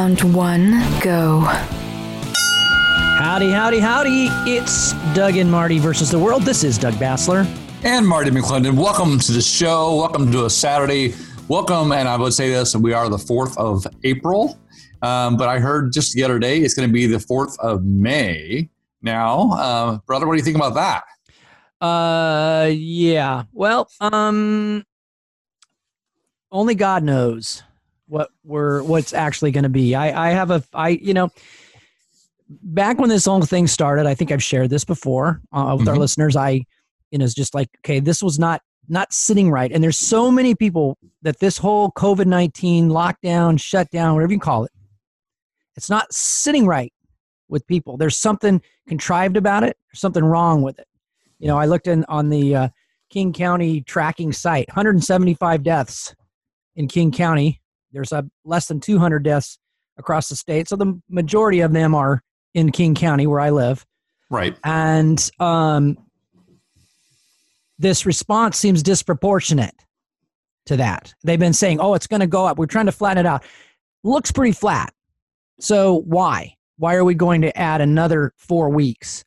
Round one, go. Howdy, howdy, howdy. It's Doug and Marty versus the world. This is Doug Basler. And Marty McClendon. Welcome to the show. Welcome to a Saturday. Welcome, and I would say this we are the 4th of April. Um, but I heard just the other day it's going to be the 4th of May. Now, uh, brother, what do you think about that? Uh, yeah. Well, um, only God knows what we're what's actually going to be. I I have a I you know back when this whole thing started, I think I've shared this before uh, with mm-hmm. our listeners. I you know it's just like okay, this was not not sitting right, and there's so many people that this whole COVID nineteen lockdown, shutdown, whatever you call it, it's not sitting right with people. There's something contrived about it. There's something wrong with it. You know, I looked in on the uh, King County tracking site, 175 deaths in King County. There's a less than 200 deaths across the state, so the majority of them are in King County, where I live. Right. And um, this response seems disproportionate to that. They've been saying, "Oh, it's going to go up. We're trying to flatten it out." Looks pretty flat. So why? Why are we going to add another four weeks?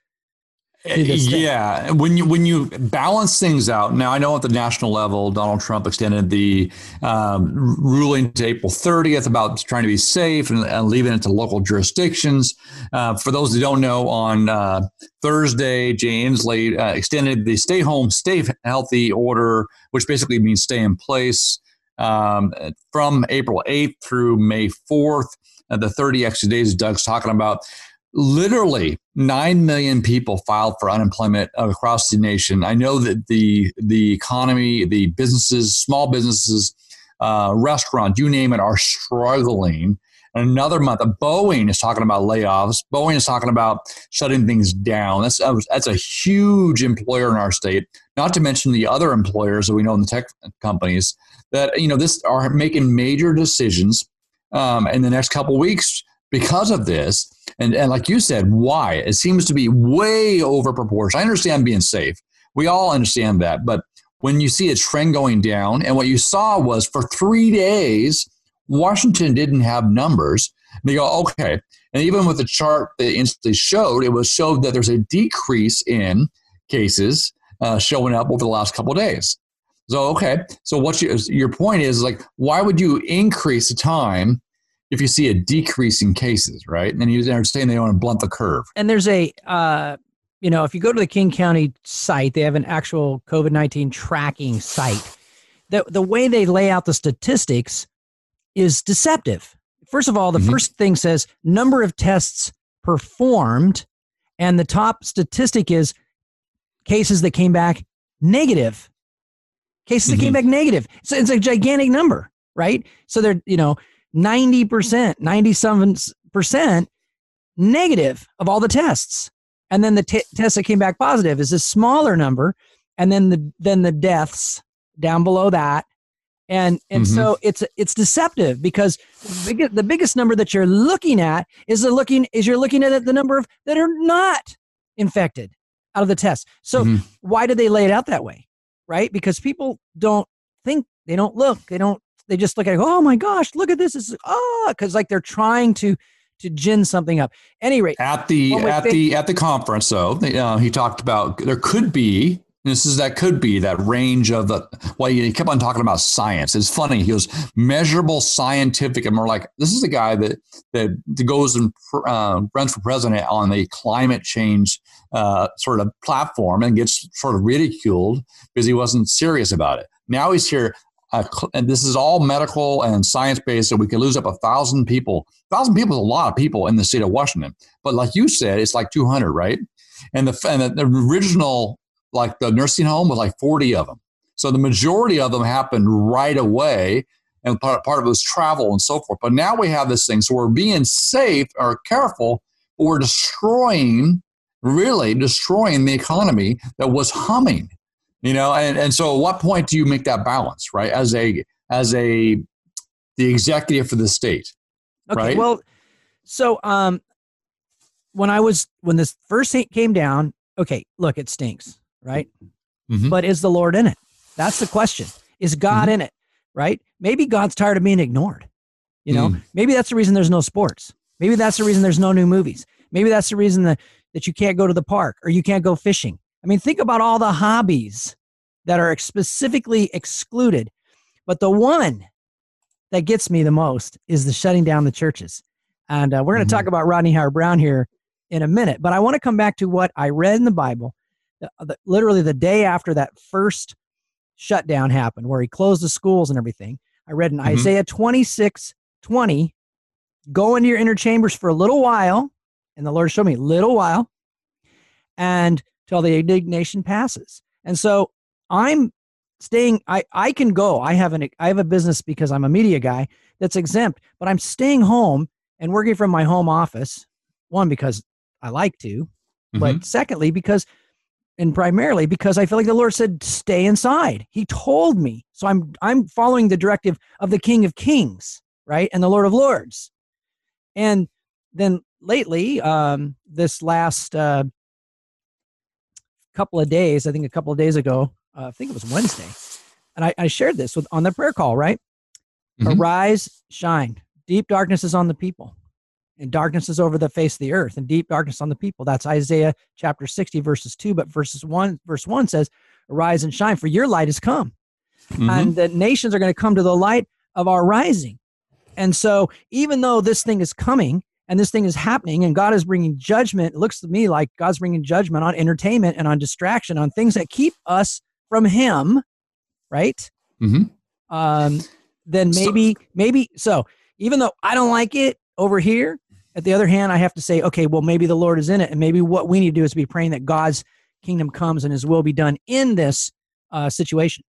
Yeah, when you when you balance things out. Now I know at the national level, Donald Trump extended the um, ruling to April 30th about trying to be safe and, and leaving it to local jurisdictions. Uh, for those who don't know, on uh, Thursday, Jay Inslee uh, extended the stay home, stay healthy order, which basically means stay in place um, from April 8th through May 4th. Uh, the 30 extra days Doug's talking about literally 9 million people filed for unemployment across the nation. I know that the the economy the businesses small businesses uh, restaurants you name it are struggling. Another month boeing is talking about layoffs. Boeing is talking about shutting things down. That's that's a huge employer in our state not to mention the other employers that we know in the tech companies that you know this are making major decisions um, in the next couple weeks because of this. And, and like you said, why? It seems to be way over proportion. I understand being safe. We all understand that. But when you see a trend going down, and what you saw was for three days, Washington didn't have numbers. They go, okay. And even with the chart that instantly showed, it was showed that there's a decrease in cases uh, showing up over the last couple days. So okay, so what you, your point is like, why would you increase the time if you see a decrease in cases, right? And then you're saying they want to blunt the curve. And there's a, uh, you know, if you go to the King County site, they have an actual COVID 19 tracking site. The, the way they lay out the statistics is deceptive. First of all, the mm-hmm. first thing says number of tests performed, and the top statistic is cases that came back negative. Cases mm-hmm. that came mm-hmm. back negative. So it's a gigantic number, right? So they're, you know, 90%, 97% negative of all the tests. And then the t- tests that came back positive is a smaller number. And then the then the deaths down below that. And and mm-hmm. so it's it's deceptive because the, big, the biggest number that you're looking at is the looking is you're looking at the number of that are not infected out of the test. So mm-hmm. why did they lay it out that way? Right? Because people don't think, they don't look, they don't they just look at it, oh my gosh, look at this. It's oh, because like they're trying to to gin something up. Any rate, at the at the at the conference, though, uh, he talked about there could be this is that could be that range of the well he kept on talking about science it's funny he was measurable scientific and we're like this is a guy that that goes and uh, runs for president on the climate change uh, sort of platform and gets sort of ridiculed because he wasn't serious about it now he's here uh, and this is all medical and science based, so we could lose up a thousand people. A thousand people is a lot of people in the state of Washington, but like you said, it's like 200, right? And the and the original, like the nursing home, was like 40 of them. So the majority of them happened right away, and part, part of it was travel and so forth. But now we have this thing, so we're being safe or careful, but we're destroying, really destroying the economy that was humming you know and, and so at what point do you make that balance right as a as a the executive for the state okay right? well so um when i was when this first came down okay look it stinks right mm-hmm. but is the lord in it that's the question is god mm-hmm. in it right maybe god's tired of being ignored You know, mm. maybe that's the reason there's no sports. Maybe that's the reason there's no new movies. Maybe that's the reason that, that you can't go to the park or you can't go fishing. I mean, think about all the hobbies that are specifically excluded. But the one that gets me the most is the shutting down the churches. And uh, we're going to mm-hmm. talk about Rodney Howard-Browne here in a minute. But I want to come back to what I read in the Bible, the, the, literally the day after that first shutdown happened, where he closed the schools and everything. I read in mm-hmm. Isaiah 26 20, go into your inner chambers for a little while, and the Lord showed me, little while, and till the indignation passes. And so I'm staying I, I can go. I have an I have a business because I'm a media guy that's exempt, but I'm staying home and working from my home office. One, because I like to, mm-hmm. but secondly, because and primarily because I feel like the Lord said, stay inside. He told me. So I'm I'm following the directive of the King of Kings, right? And the Lord of Lords. And then lately, um, this last uh, couple of days, I think a couple of days ago, uh, I think it was Wednesday, and I, I shared this with on the prayer call, right? Mm-hmm. Arise, shine. Deep darkness is on the people and darkness is over the face of the earth and deep darkness on the people that's isaiah chapter 60 verses 2 but verses 1 verse 1 says arise and shine for your light has come mm-hmm. and the nations are going to come to the light of our rising and so even though this thing is coming and this thing is happening and god is bringing judgment it looks to me like god's bringing judgment on entertainment and on distraction on things that keep us from him right mm-hmm. um, then maybe so, maybe so even though i don't like it over here at the other hand, I have to say, okay, well, maybe the Lord is in it. And maybe what we need to do is be praying that God's kingdom comes and his will be done in this uh, situation.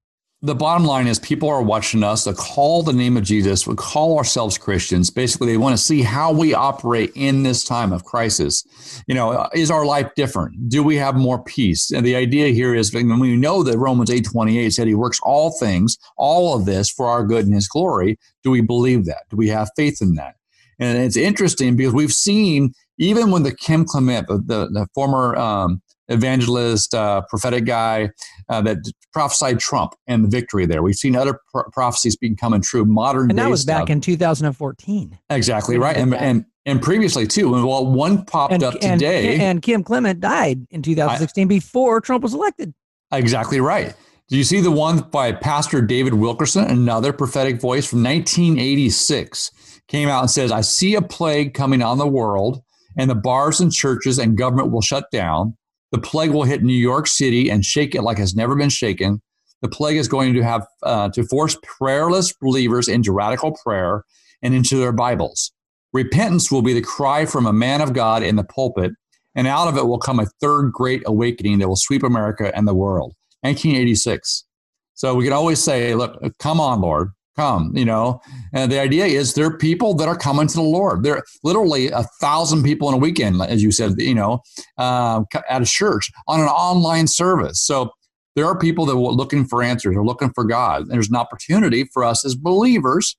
The bottom line is people are watching us to call the name of Jesus, we call ourselves Christians. Basically, they want to see how we operate in this time of crisis. You know, is our life different? Do we have more peace? And the idea here is when we know that Romans 8:28 said he works all things, all of this for our good and his glory, do we believe that? Do we have faith in that? And it's interesting because we've seen, even when the Kim Clement, the, the, the former um, evangelist, uh, prophetic guy uh, that prophesied Trump and the victory there, we've seen other pro- prophecies becoming true modern And that was stuff. back in 2014. Exactly right. And, and, and previously too. Well, one popped and, up today. And, and Kim Clement died in 2016 I, before Trump was elected. Exactly right. Do you see the one by Pastor David Wilkerson, another prophetic voice from 1986? came out and says, I see a plague coming on the world, and the bars and churches and government will shut down. The plague will hit New York City and shake it like it's never been shaken. The plague is going to have uh, to force prayerless believers into radical prayer and into their Bibles. Repentance will be the cry from a man of God in the pulpit, and out of it will come a third great awakening that will sweep America and the world. 1986. So we can always say, look, come on, Lord come you know? And the idea is there are people that are coming to the lord. There are literally a thousand people in a weekend as you said you know uh, at a church on an online service. So there are people that are looking for answers or looking for god. And there's an opportunity for us as believers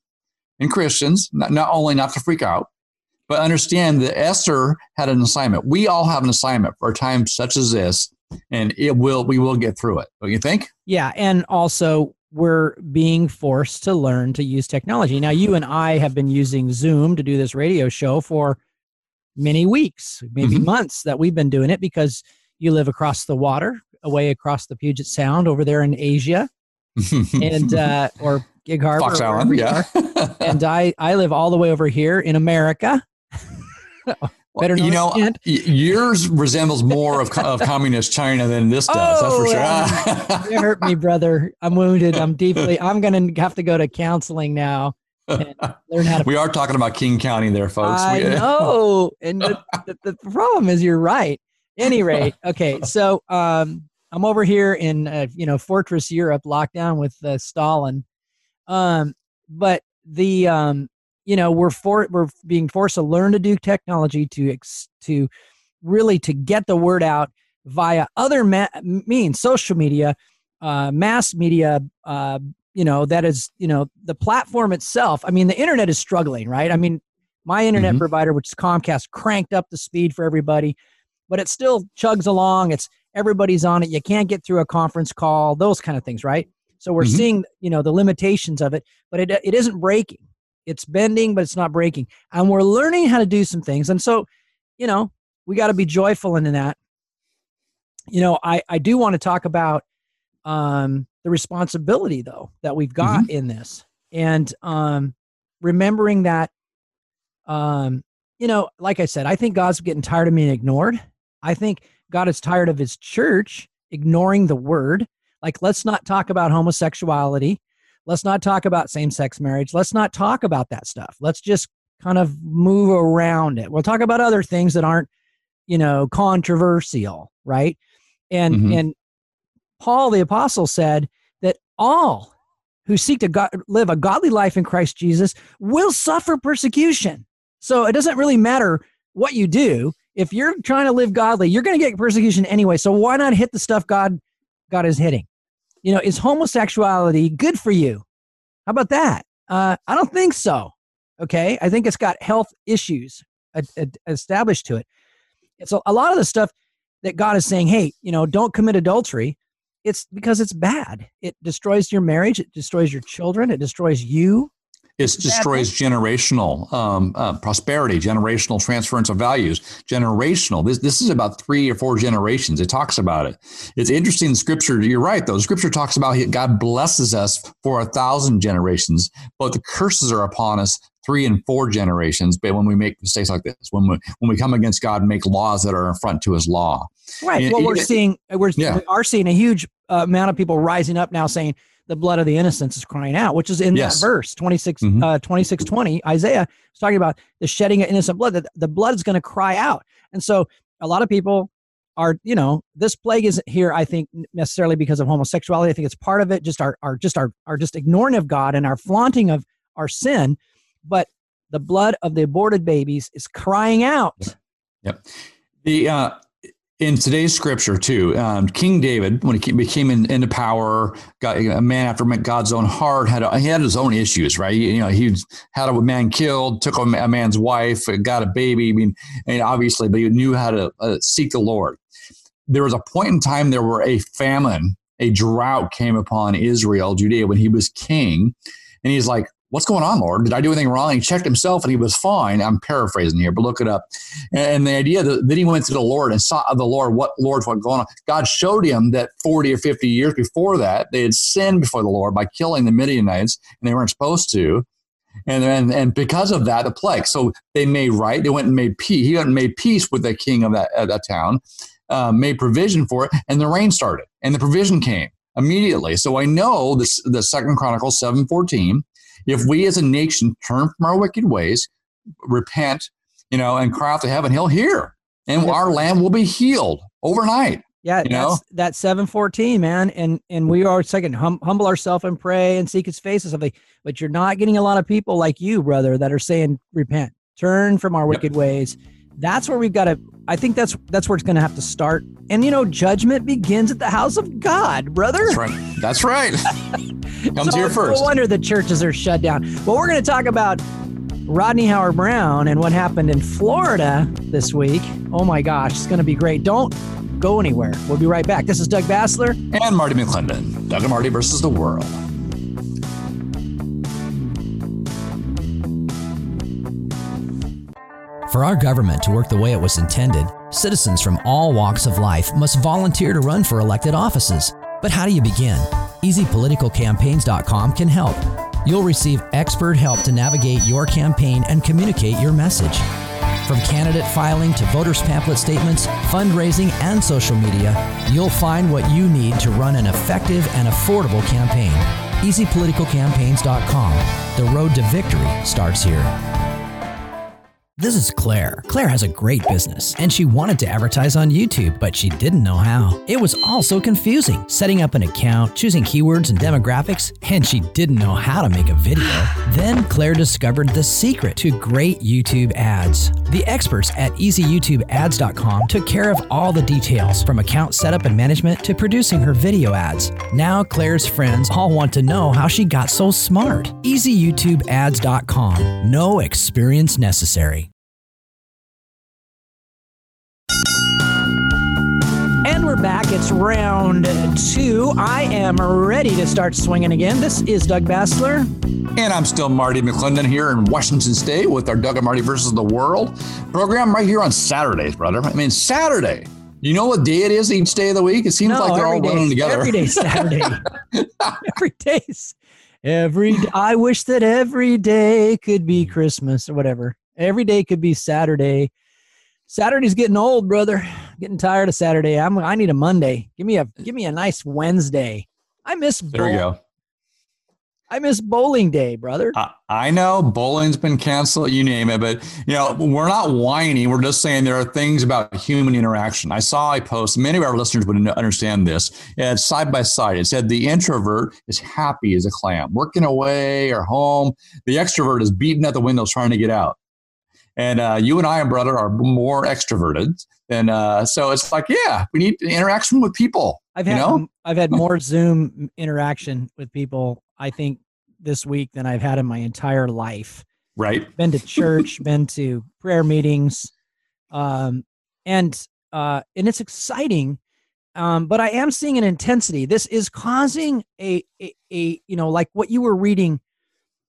and christians not, not only not to freak out but understand that esther had an assignment. We all have an assignment for a time such as this and it will we will get through it. Don't you think? Yeah and also we're being forced to learn to use technology. Now, you and I have been using Zoom to do this radio show for many weeks, maybe mm-hmm. months that we've been doing it because you live across the water, away across the Puget Sound over there in Asia, and uh, or Gig Harbor, Fox Island, yeah. and I I live all the way over here in America. Better you know, yours resembles more of, of communist China than this does. Oh, that's for sure. you hurt me, brother. I'm wounded. I'm deeply. I'm going to have to go to counseling now and learn how to. we are talking about King County there, folks. I know, and the, the, the, problem is you're right. Any rate, okay. So um, I'm over here in uh, you know Fortress Europe, locked down with uh, Stalin. Um, but the um, you know we're for we're being forced to learn to do technology to ex, to really to get the word out via other ma- means social media uh, mass media uh, you know that is you know the platform itself. I mean the internet is struggling right? I mean my internet mm-hmm. provider which is comcast cranked up the speed for everybody but it still chugs along. It's everybody's on it. You can't get through a conference call those kind of things right? So we're mm-hmm. seeing you know the limitations of it but it, it isn't breaking it's bending, but it's not breaking. And we're learning how to do some things. And so, you know, we got to be joyful in that. You know, I, I do want to talk about um, the responsibility, though, that we've got mm-hmm. in this. And um, remembering that, um, you know, like I said, I think God's getting tired of being ignored. I think God is tired of his church ignoring the word. Like, let's not talk about homosexuality. Let's not talk about same sex marriage. Let's not talk about that stuff. Let's just kind of move around it. We'll talk about other things that aren't, you know, controversial, right? And mm-hmm. and Paul the apostle said that all who seek to God, live a godly life in Christ Jesus will suffer persecution. So it doesn't really matter what you do. If you're trying to live godly, you're going to get persecution anyway. So why not hit the stuff God God is hitting? You know, is homosexuality good for you? How about that? Uh, I don't think so. Okay. I think it's got health issues established to it. So a lot of the stuff that God is saying, hey, you know, don't commit adultery, it's because it's bad. It destroys your marriage, it destroys your children, it destroys you. It destroys generational um, uh, prosperity, generational transference of values, generational. This this is about three or four generations. It talks about it. It's interesting. The scripture, you're right though. The scripture talks about God blesses us for a thousand generations, but the curses are upon us three and four generations. But when we make mistakes like this, when we when we come against God and make laws that are in front to His law, right? And, well, we're it, seeing we're yeah. we are seeing a huge uh, amount of people rising up now saying the blood of the innocents is crying out, which is in yes. that verse 26, mm-hmm. uh, 26, 20. Isaiah is talking about the shedding of innocent blood, that the blood is going to cry out. And so a lot of people are, you know, this plague isn't here, I think, necessarily because of homosexuality. I think it's part of it, just our, our just our, our just ignoring of God and our flaunting of our sin. But the blood of the aborted babies is crying out. Yep. yep. The uh, in today's scripture too um, king david when he became in, into power got a man after god's own heart had a, he had his own issues right? You know he had a man killed took a, man's wife got a baby i mean and obviously but he knew how to uh, seek the lord. There was a point in time there were a famine a drought came upon israel judea when he was king and he's like what's going on, Lord? Did I do anything wrong? He checked himself and he was fine. I'm paraphrasing here, but look it up. And the idea that then he went to the Lord and saw the Lord, what Lord's what going on. God showed him that 40 or 50 years before that, they had sinned before the Lord by killing the Midianites and they weren't supposed to. And, and, and because of that, the plague. So they made right. They went and made peace. He went and made peace with the king of that, of that town, uh, made provision for it, and the rain started and the provision came immediately. So I know this the Second Chronicles seven fourteen if we as a nation turn from our wicked ways, repent, you know, and cry out to heaven, he'll hear. And our land will be healed overnight. Yeah, you know? that's that 714, man. And and we are second hum, humble ourselves and pray and seek his face and something. But you're not getting a lot of people like you, brother, that are saying repent, turn from our wicked yep. ways. That's where we've got to I think that's that's where it's going to have to start. And you know, judgment begins at the house of God, brother. That's right. That's right. Comes so, here first. No wonder the churches are shut down. Well, we're going to talk about Rodney Howard-Browne and what happened in Florida this week. Oh my gosh, it's going to be great. Don't go anywhere. We'll be right back. This is Doug Basler and Marty McClendon. Doug and Marty versus the world. For our government to work the way it was intended, citizens from all walks of life must volunteer to run for elected offices. But how do you begin? EasyPoliticalCampaigns.com can help. You'll receive expert help to navigate your campaign and communicate your message. From candidate filing to voters' pamphlet statements, fundraising, and social media, you'll find what you need to run an effective and affordable campaign. EasyPoliticalCampaigns.com. The road to victory starts here. This is Claire. Claire has a great business and she wanted to advertise on YouTube, but she didn't know how. It was all so confusing setting up an account, choosing keywords and demographics, and she didn't know how to make a video. Then Claire discovered the secret to great YouTube ads. The experts at easyyoutubeads.com took care of all the details from account setup and management to producing her video ads. Now Claire's friends all want to know how she got so smart. easyyoutubeads.com. No experience necessary. Back. It's round two. I am ready to start swinging again. This is Doug Basler. And I'm still Marty McClendon here in Washington State with our Doug and Marty versus the World program right here on Saturdays, brother. I mean, Saturday. You know what day it is each day of the week? It seems no, like they're all running together. Every day Saturday. every day. Every I wish that every day could be Christmas or whatever. Every day could be Saturday. Saturday's getting old, brother. Getting tired of Saturday. I'm I need a Monday. Give me a give me a nice Wednesday. I miss There we go. I miss bowling day, brother. I, I know bowling's been canceled, you name it, but you know, we're not whining. We're just saying there are things about human interaction. I saw a post, many of our listeners would understand this. It's side by side. It said the introvert is happy as a clam, working away or home. The extrovert is beating at the windows trying to get out. And uh, you and I, and brother, are more extroverted. And uh, so it's like, yeah, we need interaction with people. I've had, you know? I've had more Zoom interaction with people, I think, this week than I've had in my entire life. Right. Been to church, been to prayer meetings. Um, and uh, and it's exciting. Um, but I am seeing an intensity. This is causing a, a, a you know, like what you were reading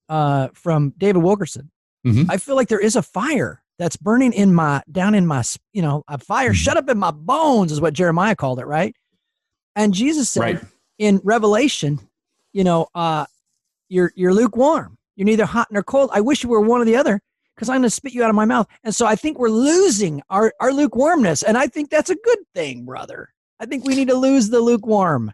uh, from David Wilkerson Mm-hmm. I feel like there is a fire that's burning in my down in my you know a fire mm-hmm. shut up in my bones is what Jeremiah called it, right? And Jesus said right. in Revelation, you know, uh, you're you're lukewarm. You're neither hot nor cold. I wish you were one or the other because I'm going to spit you out of my mouth. And so I think we're losing our, our lukewarmness. And I think that's a good thing, brother. I think we need to lose the lukewarm.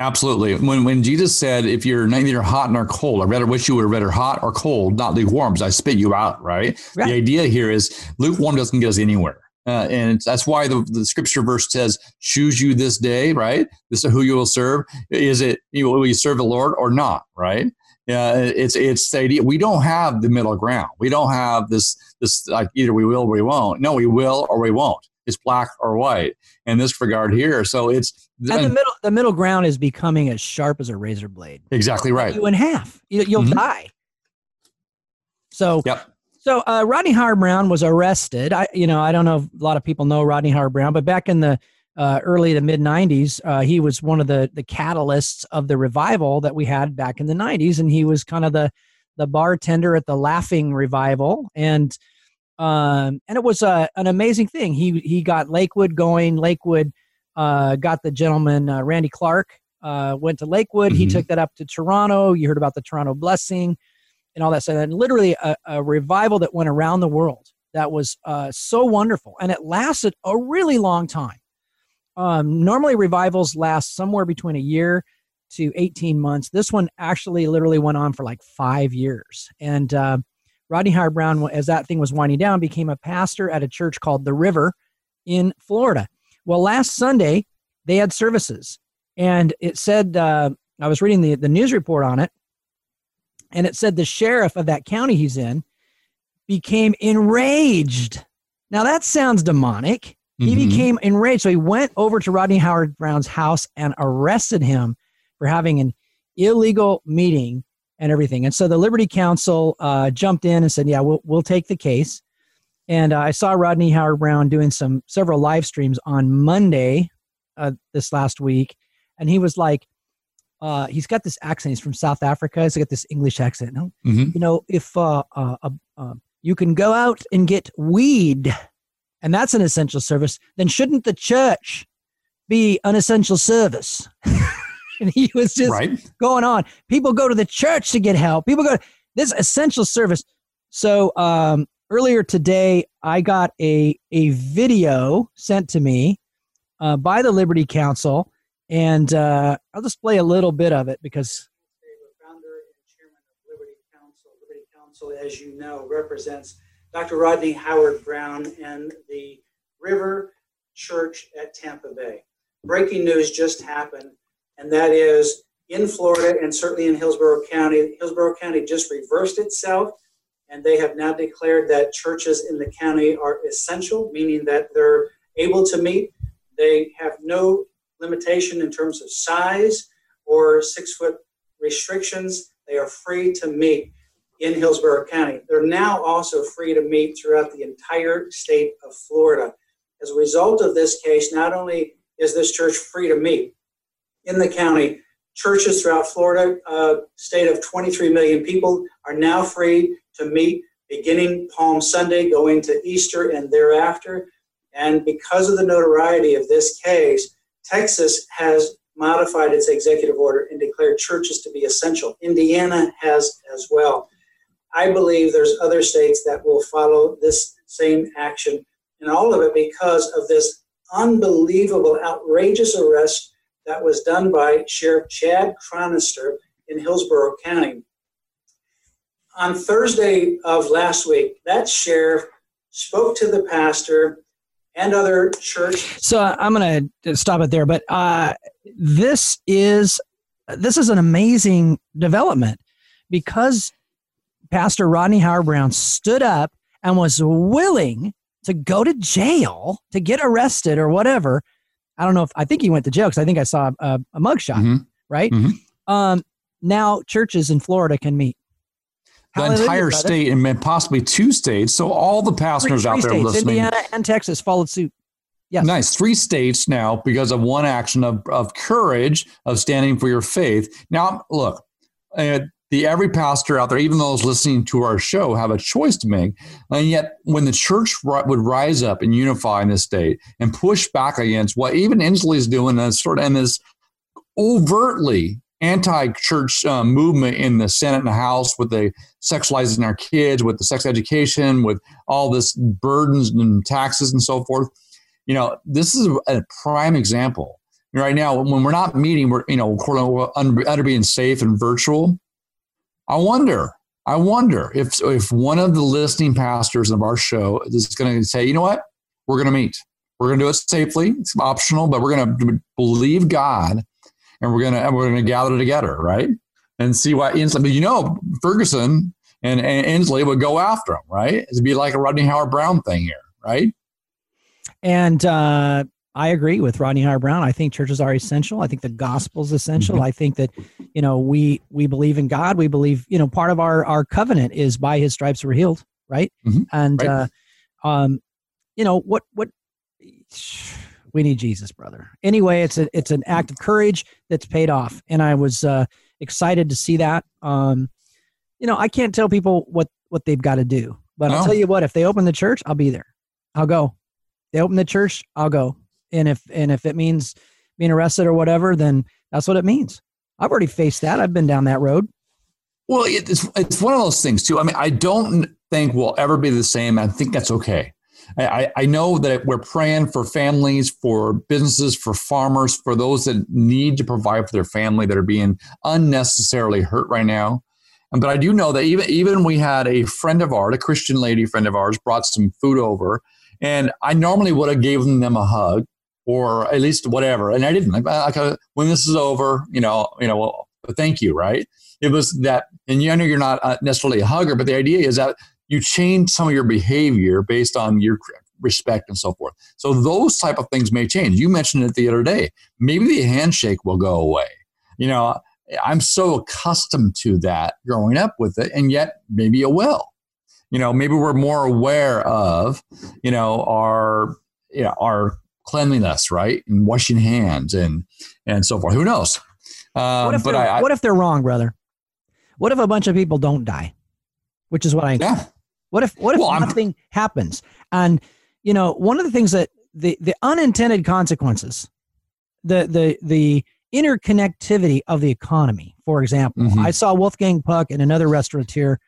Absolutely. When when Jesus said, "If you're neither hot nor cold, I rather wish you were rather hot or cold, not lukewarm, because I spit you out." Right? right. The idea here is lukewarm doesn't get us anywhere, uh, and that's why the, the scripture verse says, "Choose you this day." Right? This is who you will serve. Is it you know, will you serve the Lord or not? Right? Yeah, uh, it's it's the idea. We don't have the middle ground. We don't have this this like either we will or we won't. No, we will or we won't. It's black or white in this regard here. So it's and the middle the middle ground is becoming as sharp as a razor blade. Exactly right. You in half. You, will mm-hmm. die. So yep. So uh, Rodney Howard-Browne was arrested. I you know I don't know if a lot of people know Rodney Howard-Browne, but back in the uh, early to mid 90s, uh, he was one of the the catalysts of the revival that we had back in the 90s, and he was kind of the the bartender at the Laughing Revival, and um, and it was uh, an amazing thing. He he got Lakewood going. Lakewood uh, got the gentleman uh, Randy Clark uh, went to Lakewood. Mm-hmm. He took that up to Toronto. You heard about the Toronto blessing and all that stuff. And literally a, a revival that went around the world that was uh, so wonderful, and it lasted a really long time. Um, normally revivals last somewhere between a year to 18 months. This one actually literally went on for like five years. And uh, Rodney Howard-Browne, as that thing was winding down, became a pastor at a church called The River in Florida. Well, last Sunday they had services, and it said uh, I was reading the the news report on it, and it said the sheriff of that county he's in became enraged. Now that sounds demonic. He mm-hmm. became enraged, so he went over to Rodney Howard-Browne's house and arrested him for having an illegal meeting and everything. And so the Liberty Counsel uh, jumped in and said, "Yeah, we'll we'll take the case." And uh, I saw Rodney Howard-Browne doing some several live streams on Monday uh, this last week, and he was like, uh, he's got this accent. He's from South Africa. He's got this English accent. No, mm-hmm. you know, if uh, uh, uh, you can go out and get weed, and that's an essential service, then shouldn't the church be an essential service? and he was just right. going on. People go to the church to get help. People go this essential service. So um, earlier today, I got a a video sent to me uh, by the Liberty Counsel, and uh, I'll just play a little bit of it because. Founder and chairman of Liberty Counsel. Liberty Counsel, as you know, represents Dr. Rodney Howard-Browne and the River Church at Tampa Bay. Breaking news just happened, and that is in Florida and certainly in Hillsborough County. Hillsborough County just reversed itself and they have now declared that churches in the county are essential, meaning that they're able to meet. They have no limitation in terms of size or six foot restrictions. They are free to meet in Hillsborough County. They're now also free to meet throughout the entire state of Florida. As a result of this case, not only is this church free to meet? In the county, churches throughout Florida, uh, state of 23 million people, are now free to meet beginning Palm Sunday, going to Easter and thereafter. And because of the notoriety of this case, Texas has modified its executive order and declared churches to be essential. Indiana has as well. I believe there's other states that will follow this same action, and all of it because of this unbelievable, outrageous arrest that was done by Sheriff Chad Chronister in Hillsborough County. On Thursday of last week, that sheriff spoke to the pastor and other church. So I'm going to stop it there, but uh, this is this is an amazing development because Pastor Rodney Howard-Browne stood up and was willing to go to jail to get arrested or whatever. I don't know if I think he went to jail because I think I saw a, a mugshot, mm-hmm. right? Mm-hmm. Um, now churches in Florida can meet. The Hallelujah, entire brother. state and possibly two states. So all the pastors three, three out there states, listening. Indiana and Texas followed suit. Yes. Nice. Three states now because of one action of, of courage of standing for your faith. Now, look, uh, the every pastor out there, even those listening to our show, have a choice to make. And yet, when the church would rise up and unify in this state and push back against what even Inslee is doing, and sort of and this overtly anti-church uh, movement in the Senate and the House with the sexualizing our kids, with the sex education, with all this burdens and taxes and so forth. You know, this is a prime example. Right now, when we're not meeting, we're you know, under, under being safe and virtual I wonder, I wonder if if one of the listening pastors of our show is going to say, you know what, we're going to meet. We're going to do it safely. It's optional, but we're going to believe God, and we're going to and we're to gather together, right? And see why Inslee. But you know, Ferguson and, and Inslee would go after him, right? It'd be like a Rodney Howard-Browne thing here, right? And uh, I agree with Rodney Howard-Browne. I think churches are essential. I think the gospel is essential. Mm-hmm. I think that you know we we believe in God. We believe you know part of our our covenant is by His stripes we're healed, right? Mm-hmm. And right. Uh, um, you know what what we need Jesus, brother. Anyway, it's a it's an act of courage that's paid off, and I was uh, excited to see that. Um, you know, I can't tell people what what they've got to do, but. I'll tell you what: if they open the church, I'll be there. I'll go. They open the church, I'll go and if and if it means being arrested or whatever, then that's what it means. I've already faced that. I've been down that road. Well, it's it's one of those things too. I mean, I don't think we'll ever be the same. I think that's okay. I, I know that we're praying for families, for businesses, for farmers, for those that need to provide for their family that are being unnecessarily hurt right now. But I do know that even even we had a friend of ours, a Christian lady friend of ours, brought some food over, and I normally would have given them a hug, or at least whatever. And I didn't. Like, like when this is over, you know, you know, well, thank you, right? It was that, and you know, you're not uh, necessarily a hugger, but the idea is that you change some of your behavior based on your respect and so forth. So those type of things may change. You mentioned it the other day. Maybe the handshake will go away. You know, I'm so accustomed to that growing up with it, and yet maybe it will. You know, maybe we're more aware of, you know, our you know our cleanliness, right, and washing hands and and so forth. Who knows? Um, what, if but I, what if they're wrong, brother? What if a bunch of people don't die? Which is what I. Yeah. What if what if well, nothing I'm, happens? And you know, one of the things that the the unintended consequences, the the the interconnectivity of the economy. For example, mm-hmm. I saw Wolfgang Puck and another restaurateur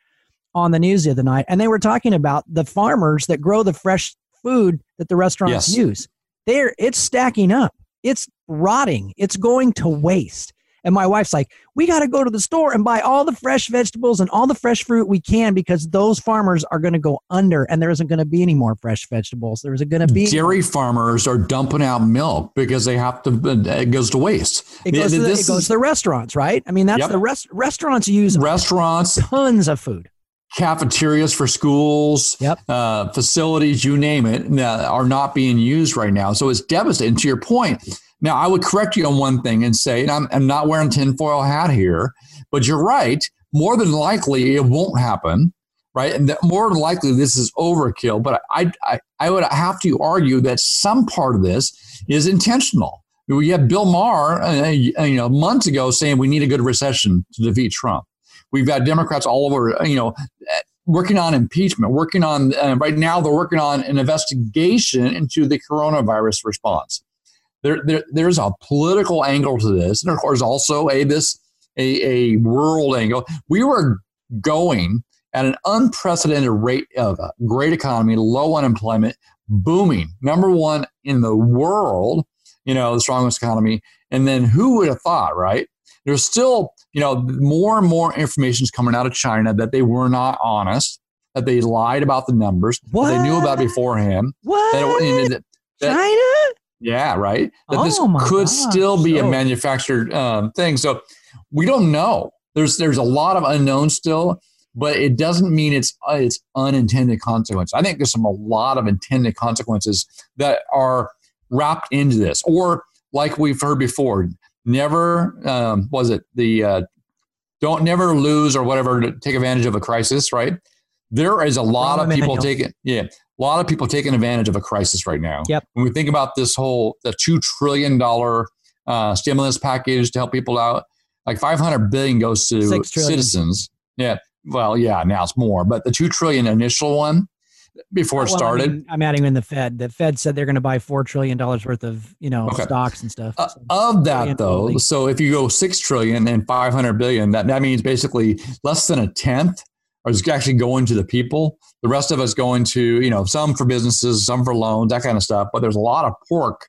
on the news the other night, and they were talking about the farmers that grow the fresh food that the restaurants yes. use there it's stacking up it's rotting it's going to waste and my wife's like we got to go to the store and buy all the fresh vegetables and all the fresh fruit we can because those farmers are going to go under and there isn't going to be any more fresh vegetables there isn't going to be dairy farmers are dumping out milk because they have to it goes to waste it goes, to the, it goes to the restaurants right i mean that's yep. the rest restaurants use restaurants tons of food cafeterias for schools, yep. uh, facilities, you name it, uh, are not being used right now. So it's devastating. To your point, now I would correct you on one thing and say, and I'm, I'm not wearing tinfoil hat here, but you're right. More than likely, it won't happen, right? And more than likely, this is overkill. But I, I, I would have to argue that some part of this is intentional. We had Bill Maher, uh, you know, months ago saying we need a good recession to defeat Trump. We've got Democrats all over, you know, working on impeachment, working on uh, right now. They're working on an investigation into the coronavirus response. There, there, there's a political angle to this, and of course, also a this a, a world angle. We were going at an unprecedented rate of a great economy, low unemployment, booming, number one in the world you know, the strongest economy. And then who would have thought, right? There's still, you know, more and more information is coming out of China that they were not honest, that they lied about the numbers, what? that they knew about beforehand. What? That, that, that, China? Yeah, right. That oh this could gosh. still be a manufactured um, thing. So we don't know. There's there's a lot of unknown still, but it doesn't mean it's uh, it's unintended consequence. I think there's some a lot of intended consequences that are wrapped into this. Or like we've heard before, never um, was it the uh, don't never lose or whatever to take advantage of a crisis, right? There is a lot of people taking yeah, a lot of people taking advantage of a crisis right now. Yep. When we think about this whole the two trillion dollar uh, stimulus package to help people out, like five hundred billion goes to citizens. Yeah. Well, yeah, now it's more, but the two trillion initial one, before it well, started. I mean, I'm adding in the Fed. The Fed said they're going to buy four trillion dollars worth of you know okay. stocks and stuff. Uh, of that though, so if you go six trillion and 500 billion, that that means basically less than a tenth is actually going to the people. The rest of us going to you know some for businesses, some for loans, that kind of stuff. But there's a lot of pork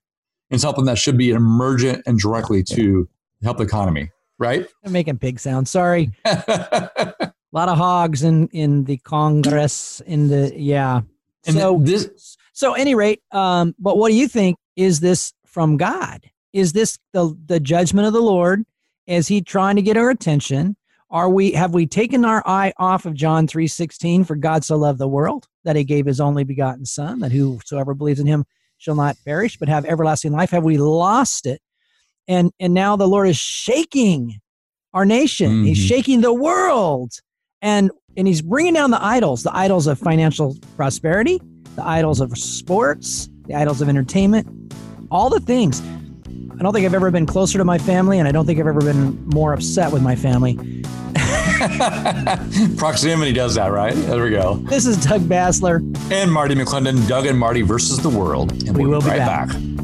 in something that should be emergent and directly to help the economy. Right? I'm making pig sounds. Sorry. A lot of hogs in in the Congress in the yeah. And so this so any rate, um, but what do you think? Is this from God? Is this the the judgment of the Lord? Is he trying to get our attention? Are we have we taken our eye off of John 3:16 for God so loved the world that he gave his only begotten son that whosoever believes in him shall not perish but have everlasting life. Have we lost it? And and now the Lord is shaking our nation. Mm-hmm. he's shaking the world. And and he's bringing down the idols the idols of financial prosperity the idols of sports the idols of entertainment all the things. I don't think i've ever been closer to my family and i don't think i've ever been more upset with my family proximity does that right there we go this is doug Basler and marty mcclendon doug and marty versus the world and we we'll will be right back. back.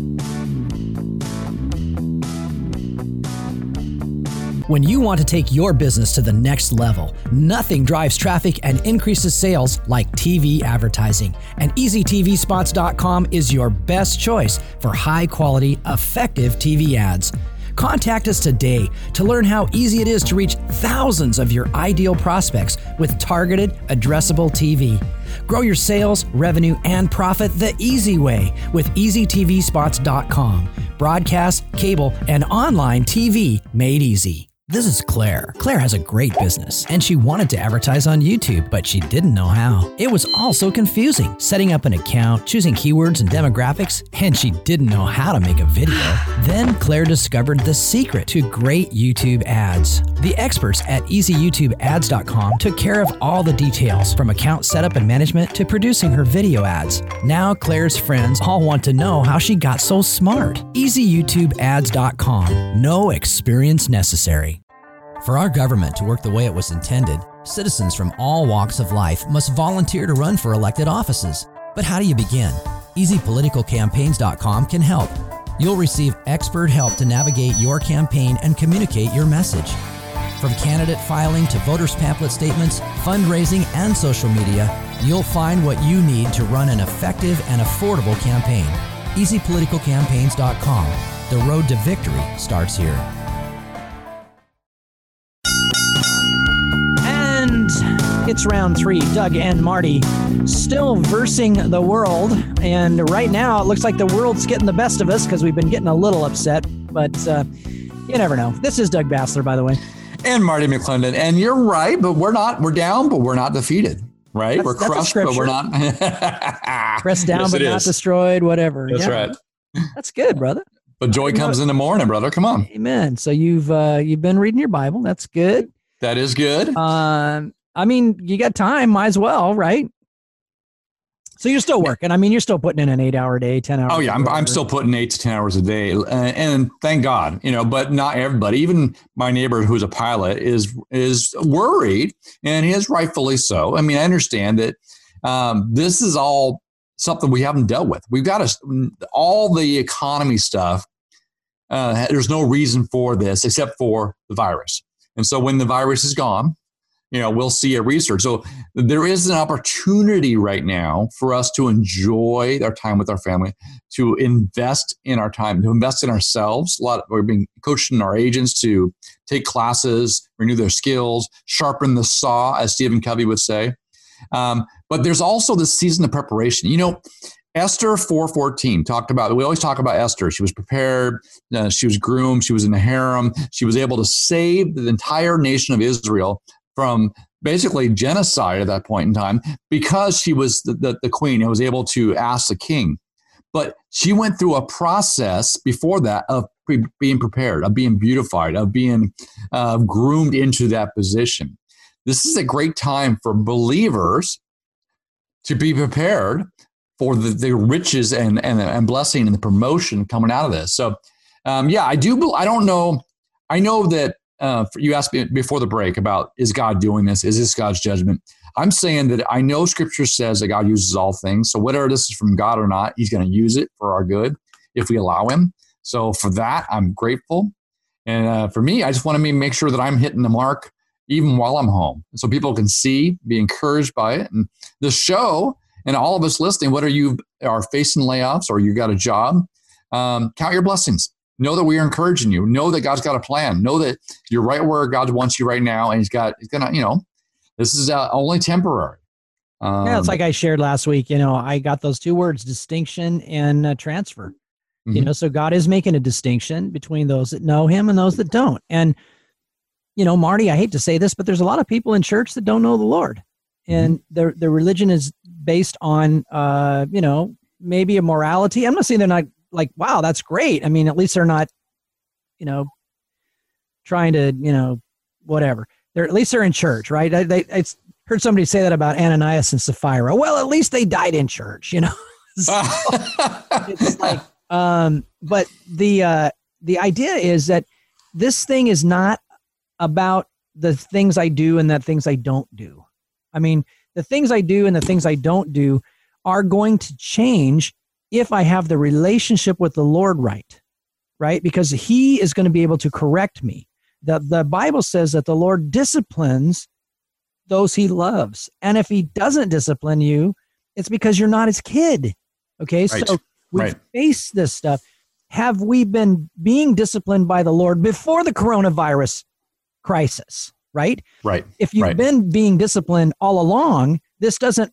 When you want to take your business to the next level, nothing drives traffic and increases sales like TV advertising. And EasyTVSpots.com is your best choice for high quality, effective TV ads. Contact us today to learn how easy it is to reach thousands of your ideal prospects with targeted, addressable TV. Grow your sales, revenue, and profit the easy way with EasyTVSpots.com. Broadcast, cable, and online TV made easy. This is Claire. Claire has a great business and she wanted to advertise on YouTube, but she didn't know how. It was all so confusing setting up an account, choosing keywords and demographics, and she didn't know how to make a video. Then Claire discovered the secret to great YouTube ads. The experts at easyyoutubeads.com took care of all the details from account setup and management to producing her video ads. Now Claire's friends all want to know how she got so smart. easyyoutubeads.com. No experience necessary. For our government to work the way it was intended, citizens from all walks of life must volunteer to run for elected offices. But how do you begin? EasyPoliticalCampaigns.com can help. You'll receive expert help to navigate your campaign and communicate your message. From candidate filing to voters pamphlet statements, fundraising, and social media, you'll find what you need to run an effective and affordable campaign. EasyPoliticalCampaigns.com. The road to victory starts here. It's round three. Doug and Marty still versing the world. And right now, it looks like the world's getting the best of us because we've been getting a little upset. But uh, you never know. This is Doug Basler, by the way. And Marty McClendon. And you're right, but we're not, we're down, but we're not defeated. Right? That's, we're crushed, but we're not. Pressed down, yes, but not is. destroyed, whatever. That's yeah. right. That's good, brother. But joy comes in the morning, brother. Come on. Amen. So you've uh, you've been reading your Bible. That's good. That is good. Um, I mean, you got time, might as well, right? So you're still working. I mean, you're still putting in an eight hour day, 10 hours. Oh yeah. I'm, I'm still putting eight to 10 hours a day. And, and thank God, you know, but not everybody, even my neighbor who's a pilot is, is worried and he is rightfully so. I mean, I understand that um, this is all something we haven't dealt with. We've got to, all the economy stuff. Uh, there's no reason for this except for the virus. And so when the virus is gone, you know, we'll see a research. So there is an opportunity right now for us to enjoy our time with our family, to invest in our time, to invest in ourselves. A lot of, we're being coaching our agents to take classes, renew their skills, sharpen the saw, as Stephen Covey would say. Um, but there's also the season of preparation. You know, Esther 4:14 talked about. We always talk about Esther. She was prepared. Uh, she was groomed. She was in the harem. She was able to save the entire nation of Israel from basically genocide at that point in time because she was the, the, the queen and was able to ask the king. But she went through a process before that of pre- being prepared, of being beautified, of being uh, groomed into that position. This is a great time for believers to be prepared for the, the riches and, and, and blessing and the promotion coming out of this. So, um, yeah, I do. I don't know. I know that uh, you asked me before the break about is God doing this? Is this God's judgment? I'm saying that I know Scripture says that God uses all things. So whether this is from God or not, He's going to use it for our good if we allow Him. So for that, I'm grateful. And uh, for me, I just want to make sure that I'm hitting the mark even while I'm home, so people can see, be encouraged by it. And the show and all of us listening, whether you are facing layoffs or you got a job, um, count your blessings know that we are encouraging you. Know that God's got a plan. Know that you're right where God wants you right now, and He's got He's gonna, you know, this is uh, only temporary. Um, yeah, it's like I shared last week. You know, I got those two words: distinction and uh, transfer. Mm-hmm. You know, so God is making a distinction between those that know Him and those that don't. And you know, Marty, I hate to say this, but there's a lot of people in church that don't know the Lord, mm-hmm. and mm-hmm. their their religion is based on, uh, you know, maybe a morality. I'm not saying they're not like, wow, that's great. I mean, at least they're not, you know, trying to, you know, whatever. They're at least they're in church, right? I, they, I heard somebody say that about Ananias and Sapphira. Well, at least they died in church, you know. so it's like, um, but the uh, the idea is that this thing is not about the things I do and the things I don't do. I mean, the things I do and the things I don't do are going to change if I have the relationship with the Lord right, right? Because He is going to be able to correct me. The, the Bible says that the Lord disciplines those He loves. And if He doesn't discipline you, it's because you're not His kid. Okay. Right. So we right. face this stuff. Have we been being disciplined by the Lord before the coronavirus crisis? Right. Right. If you've right. been being disciplined all along, this doesn't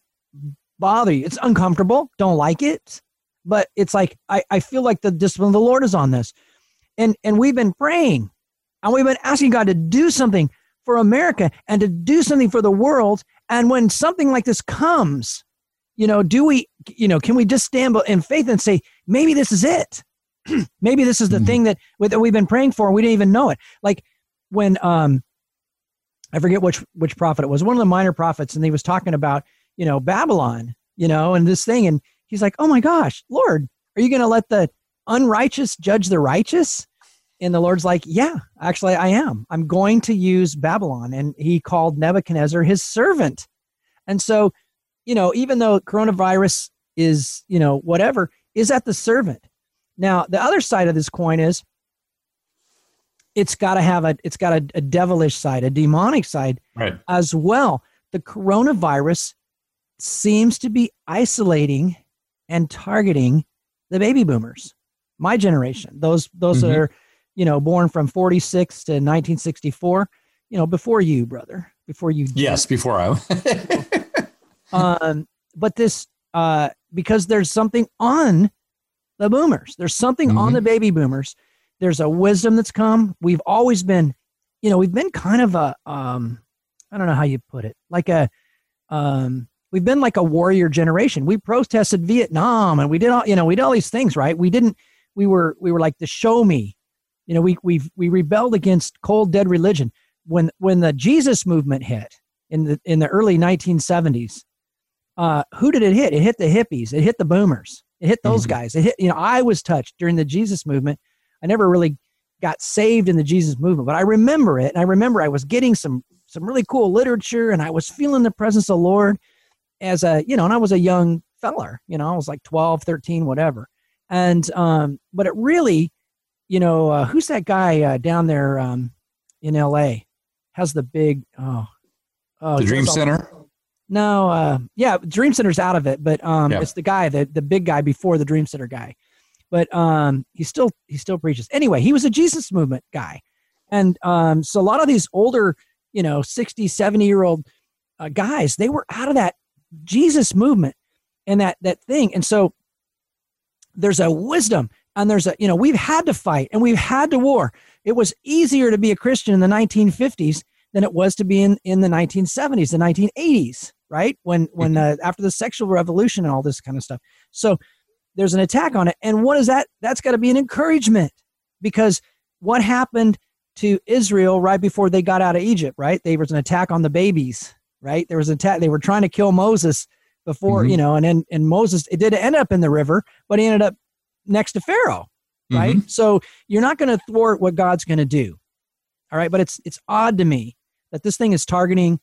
bother you. It's uncomfortable. Don't like it but it's like I, I feel like the discipline of the Lord is on this. And and we've been praying and we've been asking God to do something for America and to do something for the world. And when something like this comes, you know, do we, you know, can we just stand in faith and say, maybe this is it? maybe this is the mm-hmm. thing that, that we've been praying for and we didn't even know it. Like when um I forget which which prophet it was, one of the minor prophets, and he was talking about, you know, Babylon, you know, and this thing, and he's like, oh my gosh, Lord, are you going to let the unrighteous judge the righteous? And the Lord's like, yeah, actually, I am. I'm going to use Babylon. And he called Nebuchadnezzar his servant. And so, you know, even though coronavirus is, you know, whatever, is that the servant? Now, the other side of this coin is it's got to have a, it's got a, a devilish side, a demonic side right. as well. The coronavirus seems to be isolating and targeting the baby boomers, my generation. Those those mm-hmm. are, you know, born from 46 to 1964. You know, before you, brother, before you. Yes, before I. um, but this, uh, because there's something on the boomers. There's something mm-hmm. on the baby boomers. There's a wisdom that's come. We've always been, you know, we've been kind of a, um, I don't know how you put it, like a, um, we've been like a warrior generation. We protested Vietnam and we did all, you know, we did all these things, right? We didn't, we were, we were like the show me, you know, we, we we rebelled against cold, dead religion. When, when the Jesus movement hit in the, in the early 1970s, uh, who did it hit? It hit the hippies. It hit the boomers. It hit those mm-hmm. guys. It hit, you know, I was touched during the Jesus movement. I never really got saved in the Jesus movement, but I remember it. And I remember I was getting some, some really cool literature and I was feeling the presence of the Lord as a, you know, and I was a young feller, you know, I was like 12, 13, whatever. And, um, but it really, you know, uh, who's that guy uh, down there um, in LA? Has the big, oh, oh the Dream Center? No, uh, yeah, Dream Center's out of it, but um, yeah. it's the guy, the the big guy before the Dream Center guy. But um, he still he still preaches. Anyway, he was a Jesus movement guy, and um, so a lot of these older, you know, 60, 70 year old uh, guys, they were out of that Jesus movement and that that thing, and so there's a wisdom and there's a you know we've had to fight and we've had to war. It was easier to be a Christian in the 1950s than it was to be in, in the 1970s, the 1980s right? When when mm-hmm. uh, after the sexual revolution and all this kind of stuff. So there's an attack on it, and what is that? That's got to be an encouragement because what happened to Israel right before they got out of Egypt? Right, there was an attack on the babies. Right, there was a attack. They were trying to kill Moses before mm-hmm. you know, and then and Moses it did end up in the river, but he ended up next to Pharaoh. Right, mm-hmm. so you're not going to thwart what God's going to do. All right, but it's it's odd to me that this thing is targeting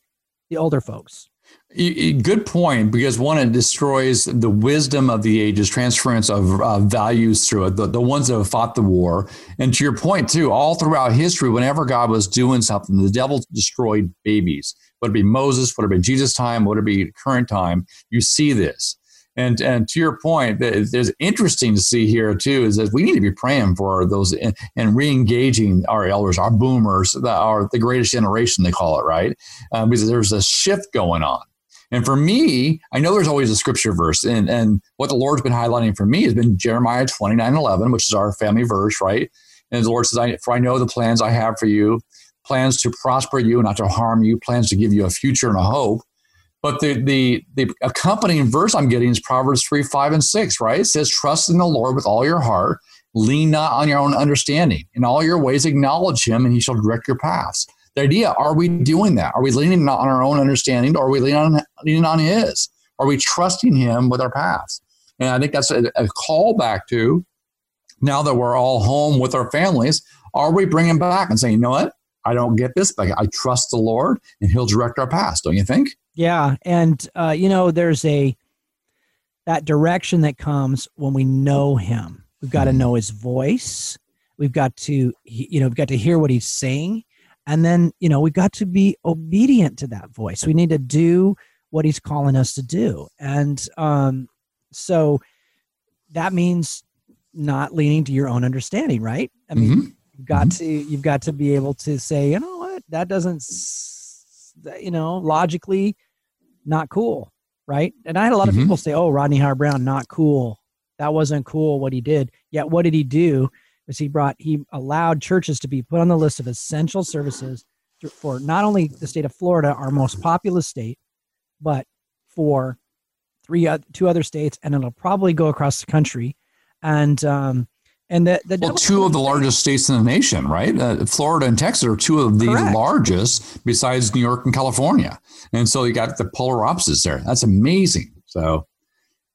the older folks Good point, because one, it destroys the wisdom of the ages, transference of uh, values through it, the, the ones that have fought the war. And to your point, too, all throughout history, whenever God was doing something, the devil destroyed babies. Would it be Moses? Would it be Jesus' time? Would it be current time? You see this. And and to your point, there's interesting to see here too is that we need to be praying for those and, and re-engaging our elders, our boomers, the, our the greatest generation they call it, right? Uh, because there's a shift going on. And for me, I know there's always a scripture verse, and and what the Lord's been highlighting for me has been Jeremiah 29, 11, which is our family verse, right? And the Lord says, I, "For I know the plans I have for you, plans to prosper you, and not to harm you, plans to give you a future and a hope." But the, the, the accompanying verse I'm getting is Proverbs 3, 5, and 6, right? It says, Trust in the Lord with all your heart, lean not on your own understanding. In all your ways, acknowledge him, and he shall direct your paths. The idea are we doing that? Are we leaning not on our own understanding, or are we leaning on, leaning on his? Are we trusting him with our paths? And I think that's a, a call back to now that we're all home with our families, are we bringing back and saying, you know what? I don't get this, but I trust the Lord and he'll direct our paths, don't you think? Yeah, and uh, you know, there's a that direction that comes when we know Him. We've got to mm-hmm. know His voice. We've got to, you know, we've got to hear what He's saying, and then you know, we've got to be obedient to that voice. We need to do what He's calling us to do, and um, so that means not leaning to your own understanding, right? I mean, mm-hmm. You've got mm-hmm. to you've got to be able to say, you know what, that doesn't, you know, logically not cool, right? And I had a lot of mm-hmm. people say, "Oh, Rodney Howard-Browne, not cool. That wasn't cool what he did." Yet, what did he do? Was he brought he allowed churches to be put on the list of essential services for not only the state of Florida, our most populous state, but for three two other states, and it'll probably go across the country. And um, and the, the well, two of the largest states in the nation, right? Uh, Florida and Texas are two of the Correct. largest, besides New York and California. And so you got the polar opposites there. That's amazing. So,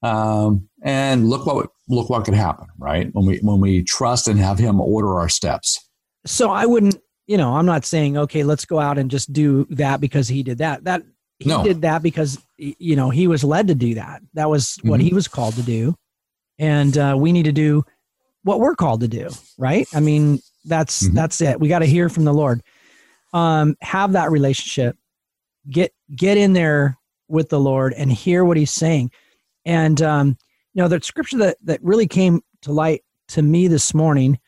um, and look what look what could happen, right? When we when we trust and have Him order our steps. So I wouldn't, you know, I'm not saying okay, let's go out and just do that because He did that. That He no. did that because you know He was led to do that. That was what mm-hmm. He was called to do, and uh, we need to do what we're called to do, right? I mean, that's mm-hmm. that's it. We got to hear from the Lord. Um, have that relationship. Get get in there with the Lord and hear what He's saying. And um, you know, the scripture that that really came to light to me this morning,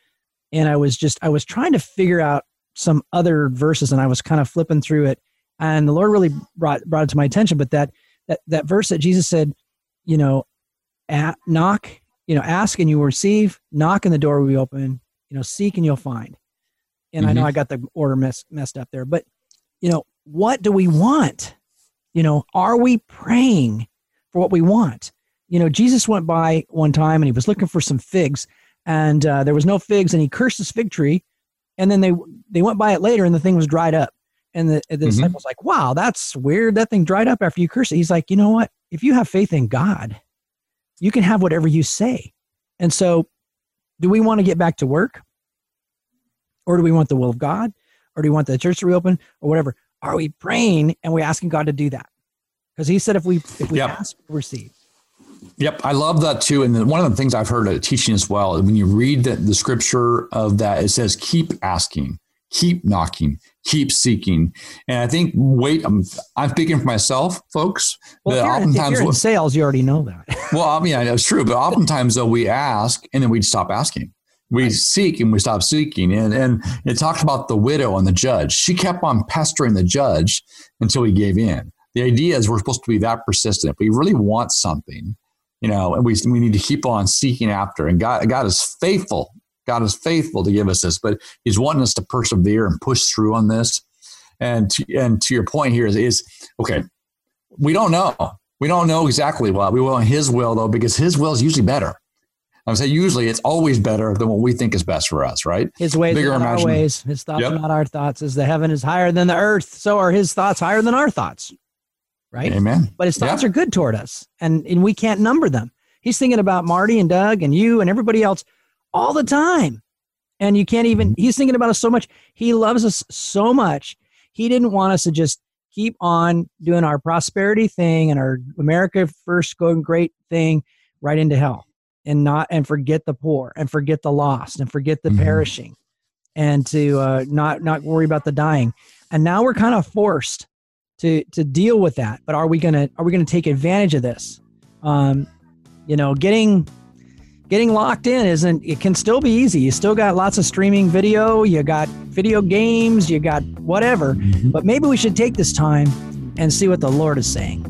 and I was just I was trying to figure out some other verses, and I was kind of flipping through it, and the Lord really brought brought it to my attention. But that that that verse that Jesus said, you know, at, knock you know, ask and you will receive, knock and the door will be open, you know, seek and you'll find. And mm-hmm. I know mm-hmm. I got the order mess, messed up there, but you know, what do we want? You know, are we praying for what we want? You know, Jesus went by one time and he was looking for some figs and uh, there was no figs and he cursed this fig tree. And then they, they went by it later and the thing was dried up. And the, the mm-hmm. disciples like, wow, that's weird. That thing dried up after you cursed it. He's like, you know what? if you have faith in God, you can have whatever you say. And so, do we want to get back to work? Or do we want the will of God? Or do we want the church to reopen or whatever? Are we praying and we're asking God to do that? Because he said if we if we yep. ask, we receive. Yep, I love that too. And one of the things I've heard at teaching as well, when you read the, the scripture of that, it says, keep asking, keep knocking, keep seeking. And I think, wait, I'm, I'm speaking for myself, folks. Well, if you're, oftentimes, if you're in sales, you already know that. well, I mean, it's true. But oftentimes, though, we ask and then we stop asking. We right. seek and we stop seeking. And, and it talks about the widow and the judge. She kept on pestering the judge until he gave in. The idea is we're supposed to be that persistent. If we really want something, you know, and we, we need to keep on seeking after. And God, God is faithful. God is faithful to give us this, but He's wanting us to persevere and push through on this. And to, and to your point here is, is okay. We don't know. We don't know exactly what we want His will though, because His will is usually better. I'm saying usually it's always better than what we think is best for us, right? His ways Bigger are not our ways. His thoughts yep. are not our thoughts. As the heaven is higher than the earth, so are His thoughts higher than our thoughts right? Amen. But his thoughts yeah. are good toward us, and, and we can't number them. He's thinking about Marty and Doug and you and everybody else all the time. And you can't even, he's thinking about us so much. He loves us so much. He didn't want us to just keep on doing our prosperity thing and our America first going great thing right into hell and not, and forget the poor and forget the lost and forget the mm-hmm. perishing and to uh, not, not worry about the dying. And now we're kind of forced to to deal with that. But are we gonna are we gonna take advantage of this? Um, you know, getting getting locked in isn't it can still be easy. You still got lots of streaming video, you got video games, you got whatever. Mm-hmm. But maybe we should take this time and see what the Lord is saying.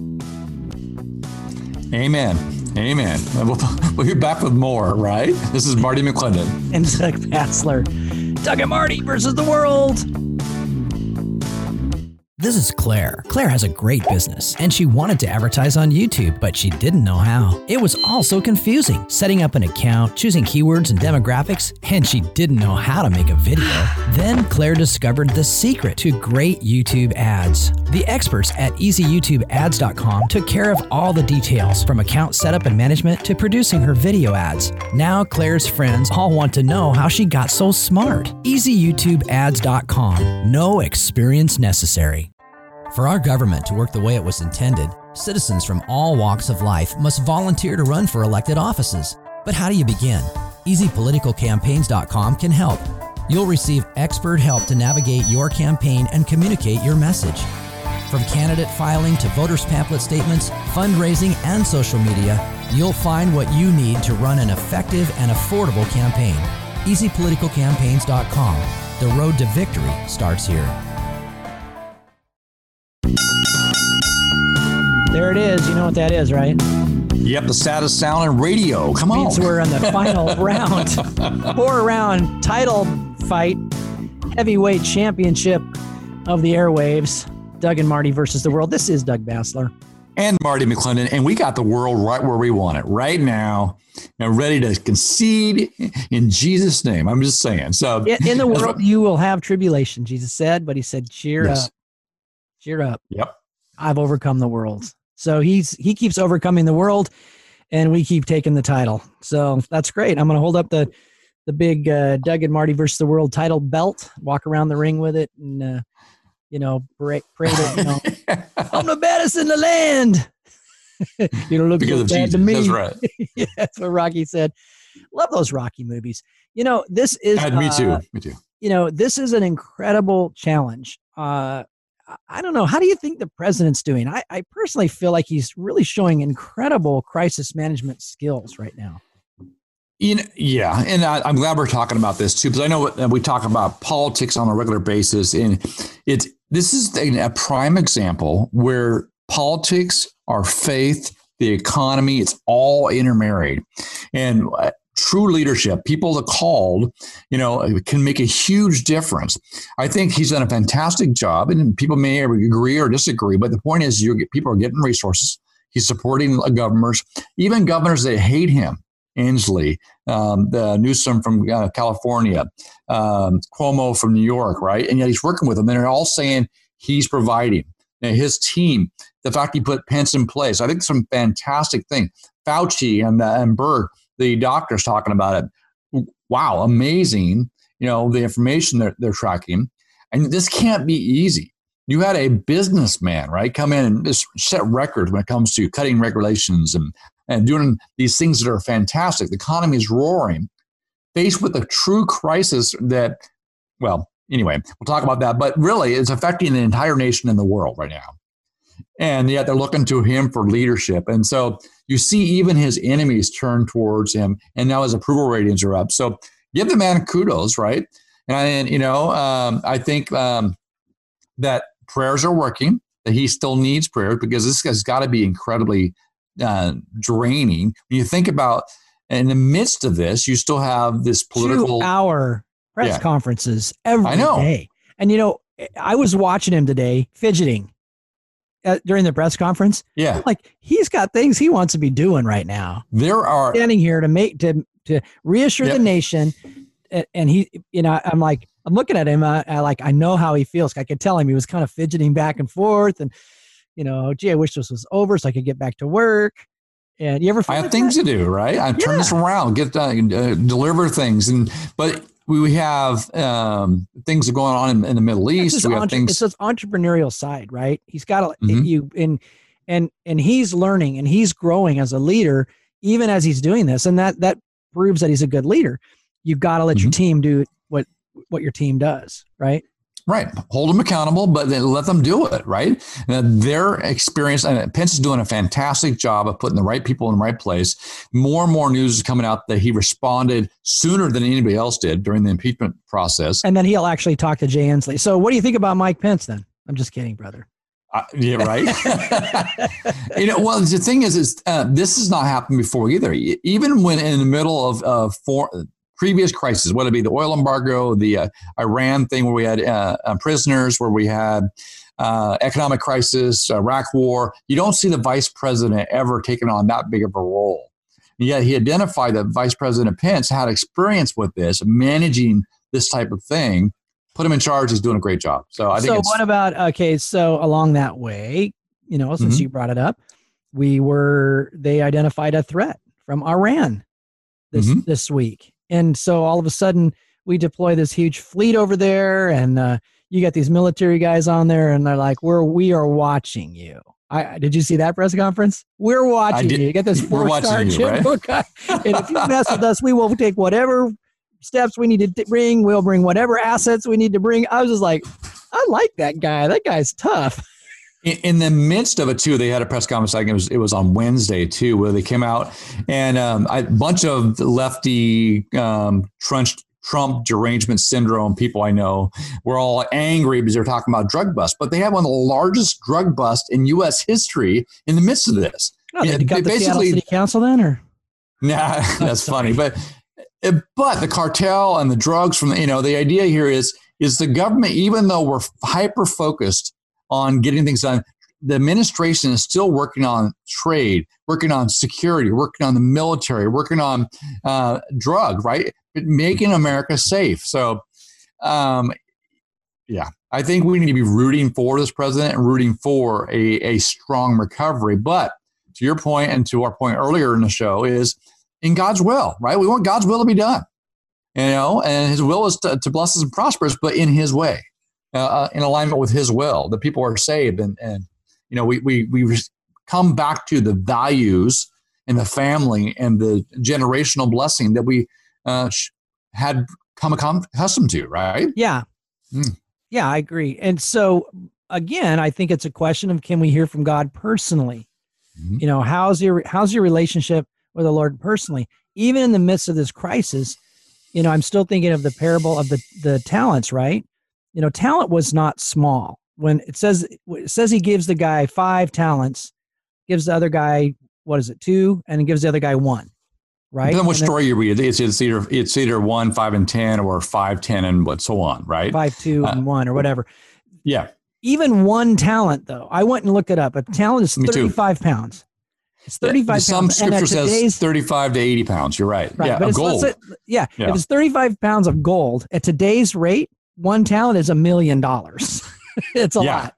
Amen. Amen. We'll, we'll be back with more, right? This is Marty McClendon. And Doug Basler. Doug and Marty versus the world. This is Claire. Claire has a great business and she wanted to advertise on YouTube, but she didn't know how. It was all so confusing setting up an account, choosing keywords and demographics, and she didn't know how to make a video. Then Claire discovered the secret to great YouTube ads. The experts at easyyoutubeads.com took care of all the details from account setup and management to producing her video ads. Now Claire's friends all want to know how she got so smart. easyyoutubeads.com. No experience necessary. For our government to work the way it was intended, citizens from all walks of life must volunteer to run for elected offices. But how do you begin? EasyPoliticalCampaigns.com can help. You'll receive expert help to navigate your campaign and communicate your message. From candidate filing to voters' pamphlet statements, fundraising, and social media, you'll find what you need to run an effective and affordable campaign. EasyPoliticalCampaigns.com. The road to victory starts here. There it is. You know what that is, right? Yep, the saddest sound in radio. Come on. Means we're in the final round, four round title fight, heavyweight championship of the airwaves. Doug and Marty versus the world. This is Doug Basler. And Marty McClendon. And we got the world right where we want it right now and ready to concede in Jesus' name. I'm just saying. So, in, in the world, you will have tribulation, Jesus said, but he said, cheer yes. up. Cheer up. Yep. I've overcome the world. So he's he keeps overcoming the world, and we keep taking the title. So that's great. I'm going to hold up the the big uh, Doug and Marty versus the world title belt, walk around the ring with it, and uh, you know pray, pray that you know I'm the baddest in the land. you don't look because so bad Jesus. to me. That's right. yeah, that's what Rocky said. Love those Rocky movies. You know, this is uh, me too. Me too. You know, this is an incredible challenge. Uh, I don't know. How do you think the president's doing? I, I personally feel like he's really showing incredible crisis management skills right now. You know, yeah, and I, am glad we're talking about this too, because I know we talk about politics on a regular basis, and it's this is a, a prime example where politics, our faith, the economy, it's all intermarried, and uh, true leadership, people that called, you know, can make a huge difference. I think he's done a fantastic job, and people may agree or disagree, but the point is, you people are getting resources. He's supporting governors, even governors that hate him. Inslee, um, the Newsom from uh, California, um, Cuomo from New York, right? And yet he's working with them, and they're all saying he's providing. his team, the fact he put Pence in place, I think some fantastic thing. Fauci and, uh, and Berg, the doctors talking about it. Wow, amazing. You know, the information they're, they're tracking. And this can't be easy. You had a businessman, right, come in and just set records when it comes to cutting regulations and, and doing these things that are fantastic. The economy is roaring, faced with a true crisis that, well, anyway, we'll talk about that. But really, it's affecting the entire nation and the world right now. And yet they're looking to him for leadership. And so you see even his enemies turn towards him. And now his approval ratings are up. So give the man kudos, right? And, you know, um, I think um, that prayers are working, that he still needs prayers because this has got to be incredibly uh, draining. When you think about in the midst of this, you still have this political Two hour press yeah. conferences every I know. day. And you know, I was watching him today fidgeting uh, during the press conference. Yeah, like he's got things he wants to be doing right now. There are standing here to make to to reassure the nation, and he, you know, I'm like, I'm looking at him. I, I like, I know how he feels. I could tell him he was kind of fidgeting back and forth, and you know, gee, I wish this was over so I could get back to work. And you ever? I have like things that? to do, right? I yeah. turn this around, get uh, uh, deliver things, and but we we have um, things going on in, in the Middle East. We have entre- things. It's his entrepreneurial side, right? He's got to mm-hmm. you and and and he's learning and he's growing as a leader, even as he's doing this, and that that proves that he's a good leader. You've got to let mm-hmm. your team do what what your team does, right? Right. Hold them accountable, but then let them do it, right? And their experience, and Pence is doing a fantastic job of putting the right people in the right place. More and more news is coming out that he responded sooner than anybody else did during the impeachment process. And then he'll actually talk to Jay Inslee. So, what do you think about Mike Pence then? I'm just kidding, brother. Uh, yeah, right. you know, well, the thing is, is uh, this has not happened before either. Even when in the middle of uh, for, previous crises, whether it be the oil embargo, the uh, Iran thing where we had uh, uh prisoners, where we had uh, economic crisis, Iraq war, you don't see the vice president ever taking on that big of a role. And yet he identified that Vice President Pence had experience with this, managing this type of thing. Put him in charge. He's doing a great job. So I think. So what about okay? So along that way, you know, since mm-hmm. you brought it up, we were they identified a threat from Iran this mm-hmm. this week and so all of a sudden we deploy this huge fleet over there and uh, you got these military guys on there and they're like we're we are watching you I, did you see that press conference? We're watching you. You get this four star chip right? and if you mess with us, we will take whatever steps we need to bring. We'll bring whatever assets we need to bring. I was just like, I like that guy. That guy's tough. In, in the midst of it, too, they had a press conference. Like it was, it was on Wednesday too, where they came out and um, a bunch of lefty um, Trump derangement syndrome people I know were all angry because they're talking about drug bust, but they had one of the largest drug busts in U.S. history in the midst of this. Oh, they got the basically, City Council then, or nah, that's funny, but but the cartel and the drugs from the, you know the idea here is is the government even though we're hyper focused on getting things done. The administration is still working on trade, working on security, working on the military, working on uh, drug, right? Making America safe. So, um, yeah, I think we need to be rooting for this president and rooting for a, a strong recovery. But to your point and to our point earlier in the show is in God's will, right? We want God's will to be done, you know, and his will is to, to bless us and prosper us, but in his way. Uh, uh, in alignment with His will. The people are saved, and and you know we we we come back to the values and the family and the generational blessing that we uh, had come accustomed to, right? Yeah, mm. yeah, I agree. And so again, I think it's a question of can we hear from God personally? Mm-hmm. You know, how's your how's your relationship with the Lord personally? Even in the midst of this crisis, you know, I'm still thinking of the parable of the the talents, right? You know, talent was not small. When it says it says he gives the guy five talents, gives the other guy what is it two, and it gives the other guy one. Right. Then what story you read, it's, it's either it's either one, five, and ten, or five, ten, and what so on. Right. Five, two, uh, and one, or whatever. Yeah. Even one talent, though, I went and looked it up. A talent is thirty-five pounds. It's 35 yeah, Some pounds. scripture says 35 to 80 pounds. You're right. right yeah, gold. Say, yeah, yeah, If it's 35 pounds of gold at today's rate, one talent is a million dollars. it's a yeah. lot.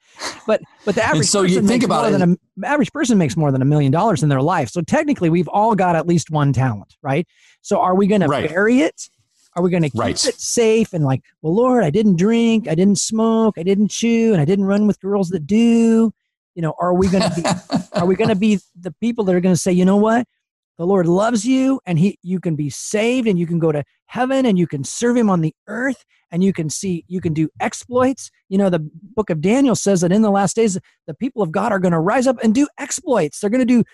but but the average so person you think about it, than a, average person makes more than a million dollars in their life. So technically, we've all got at least one talent, right? So are we going to bury it? Are we going to keep right. it safe and like, well, Lord, I didn't drink, I didn't smoke, I didn't chew, and I didn't run with girls that do. You know, are we going to be? are we going to be the people that are going to say, you know what? The Lord loves you, and He you can be saved, and you can go to heaven, and you can serve Him on the earth, and you can see you can do exploits. You know, the Book of Daniel says that in the last days, the people of God are going to rise up and do exploits. They're going to do,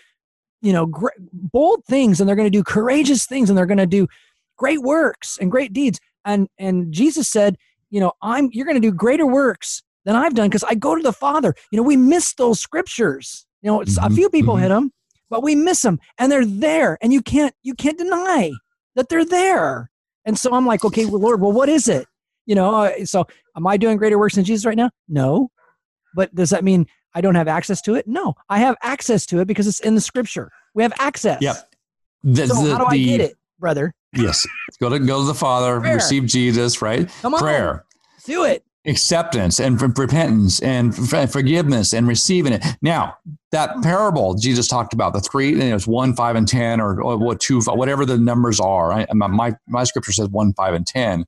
you know, great, bold things, and they're going to do courageous things, and they're going to do great works and great deeds. And and Jesus said, you know, I'm you're going to do greater works than I've done because I go to the Father. You know, we miss those scriptures. You know, mm-hmm. a few people mm-hmm. hit them, but we miss them, and they're there, and you can't you can't deny that they're there. And so I'm like, okay, well, Lord, well, what is it? You know, uh, so am I doing greater works than Jesus right now? No, but does that mean I don't have access to it? No, I have access to it because it's in the Scripture. We have access. Yep. The, so the, how do I get it, brother? Yes. Go to go to the Father, Prayer. receive Jesus, right? Come on. Prayer. Do it. Acceptance and repentance and forgiveness and receiving it. Now, that parable Jesus talked about, the three, you know, it's one, five, and 10, or, or what two, whatever the numbers are. I, my, my scripture says one, five, and 10.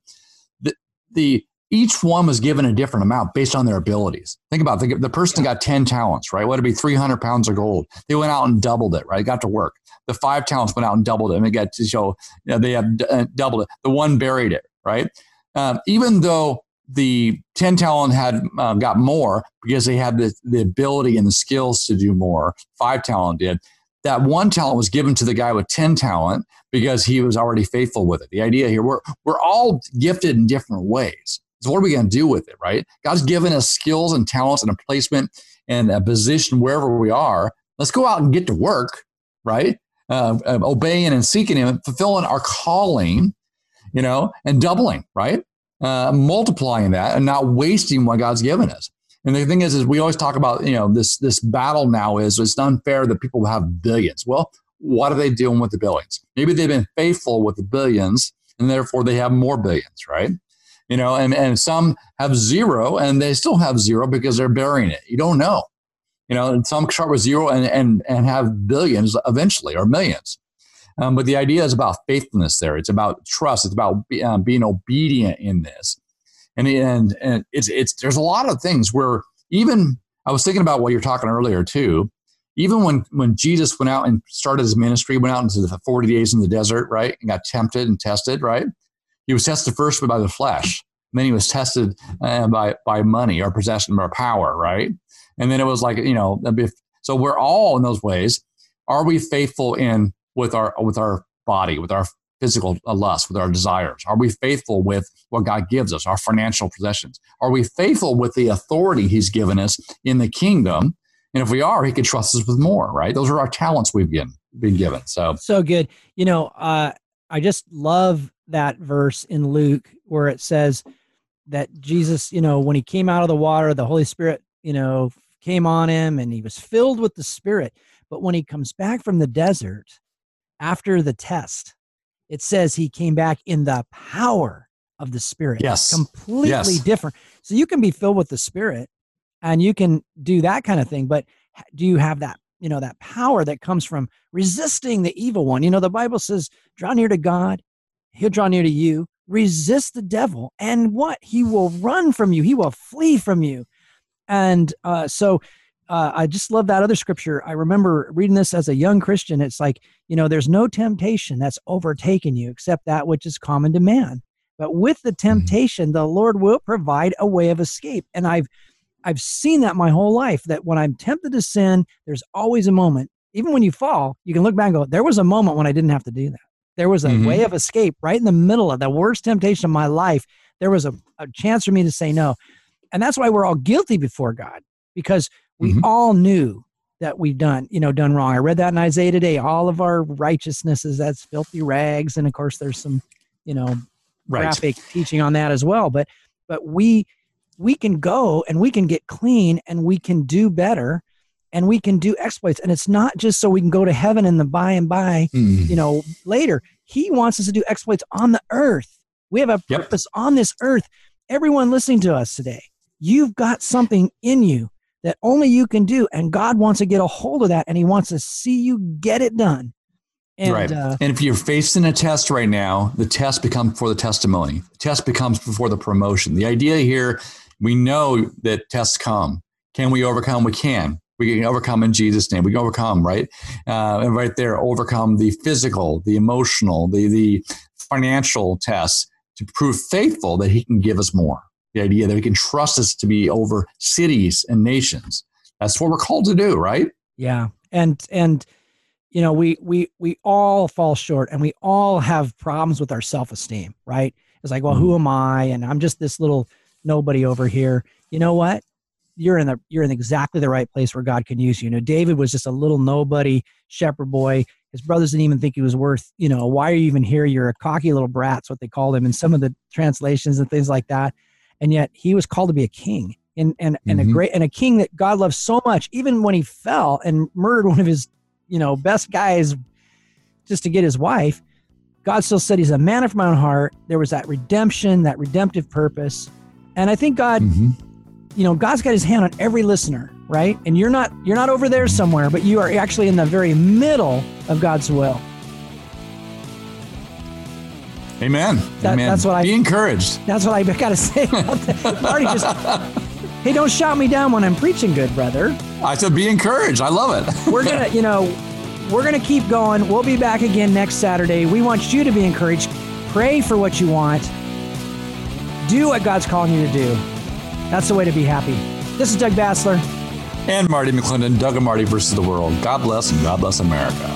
The, the each one was given a different amount based on their abilities. Think about it. The, the person got 10 talents, right? What would be 300 pounds of gold? They went out and doubled it, right? Got to work. The five talents went out and doubled it. And they got to show you know, they have uh, doubled it. The one buried it, right? Um, even though the 10 talent had uh, got more because they had the, the ability and the skills to do more, five talent did. That one talent was given to the guy with 10 talent because he was already faithful with it. The idea here, we're, we're all gifted in different ways. So, what are we going to do with it, right? God's given us skills and talents and a placement and a position wherever we are. Let's go out and get to work, right? uh, obeying and seeking Him, fulfilling our calling, you know, and doubling, right? Uh, multiplying that and not wasting what God's given us. And the thing is, is we always talk about, you know, this this battle now is it's unfair that people have billions. Well, what are they doing with the billions? Maybe they've been faithful with the billions, and therefore they have more billions, right? You know, and and some have zero, and they still have zero because they're burying it. You don't know. You know, some start with zero and, and, and have billions eventually or millions. Um, but the idea is about faithfulness there. It's about trust. It's about be, um, being obedient in this. And, and, and it's, it's, there's a lot of things where even, I was thinking about what you're talking earlier too. Even when, when Jesus went out and started his ministry, went out into the 40 days in the desert, right? And got tempted and tested, right? He was tested first by the flesh. Then he was tested uh, by, by money or possession or power, right? And then it was like, you know, so we're all in those ways. Are we faithful in with our with our body, with our physical lust, with our desires? Are we faithful with what God gives us, our financial possessions? Are we faithful with the authority He's given us in the kingdom? And if we are, He can trust us with more, right? Those are our talents we've been been given. So so good. You know, uh, I just love that verse in Luke where it says that Jesus, you know, when he came out of the water, the Holy Spirit, you know, came on him and he was filled with the Spirit. But when he comes back from the desert after the test, it says he came back in the power of the Spirit. Yes. Completely yes. different. So you can be filled with the Spirit and you can do that kind of thing. But do you have that, you know, that power that comes from resisting the evil one? You know, the Bible says, draw near to God, he'll draw near to you. Resist the devil, and what? He will run from you, he will flee from you. And uh, so uh, I just love that other scripture. I remember reading this as a young Christian. It's like, you know, there's no temptation that's overtaken you except that which is common to man. But with the mm-hmm. temptation, the Lord will provide a way of escape. And I've I've seen that my whole life that when I'm tempted to sin, there's always a moment. Even when you fall, you can look back and go, there was a moment when I didn't have to do that. There was a mm-hmm. way of escape right in the middle of the worst temptation of my life. There was a, a chance for me to say no. And that's why we're all guilty before God because we mm-hmm. all knew that we've done, you know, done wrong. I read that in Isaiah today. All of our righteousnesses, that's filthy rags. And of course, there's some, you know, right. graphic teaching on that as well. But, but we, we can go and we can get clean and we can do better and we can do exploits. And it's not just so we can go to heaven in the by and by, mm. you know, later. He wants us to do exploits on the earth. We have a purpose yep. on this earth. Everyone listening to us today, You've got something in you that only you can do. And God wants to get a hold of that and he wants to see you get it done. And, right. Uh, and if you're facing a test right now, the test becomes for the testimony. The test becomes before the promotion. The idea here, we know that tests come. Can we overcome? We can. We can overcome in Jesus' name. We can overcome, right? Uh, and right there, overcome the physical, the emotional, the the financial tests to prove faithful that He can give us more. The idea that we can trust us to be over cities and nations. That's what we're called to do, right? Yeah, and and you know we we we all fall short and we all have problems with our self-esteem right? It's like well mm-hmm. who am i? And i'm just this little nobody over here. You know what? You're in the you're in exactly the right place where god can use you. You know david was just a little nobody shepherd boy. His brothers didn't even think he was worth you know why are you even here? You're a cocky little brat's what they called him in some of the translations and things like that and yet he was called to be a king and and, and mm-hmm. a great and a king that god loved so much even when he fell and murdered one of his you know, best guys just to get his wife. God still said he's a man of my own heart. There was that redemption, that redemptive purpose. And I think God, mm-hmm. you know, God's got his hand on every listener, right? And you're not you're not over there somewhere, but you are actually in the very middle of God's will. Amen. That, Amen. That's what I be encouraged. That's what I got to say. Marty, just Hey, don't shout me down when I'm preaching good, brother. I said be encouraged. I love it. we're going to, you know, we're going to keep going. We'll be back again next Saturday. We want you to be encouraged. Pray for what you want. Do what God's calling you to do. That's the way to be happy. This is Doug Basler. And Marty McClendon, Doug and Marty versus the world. God bless and God bless America.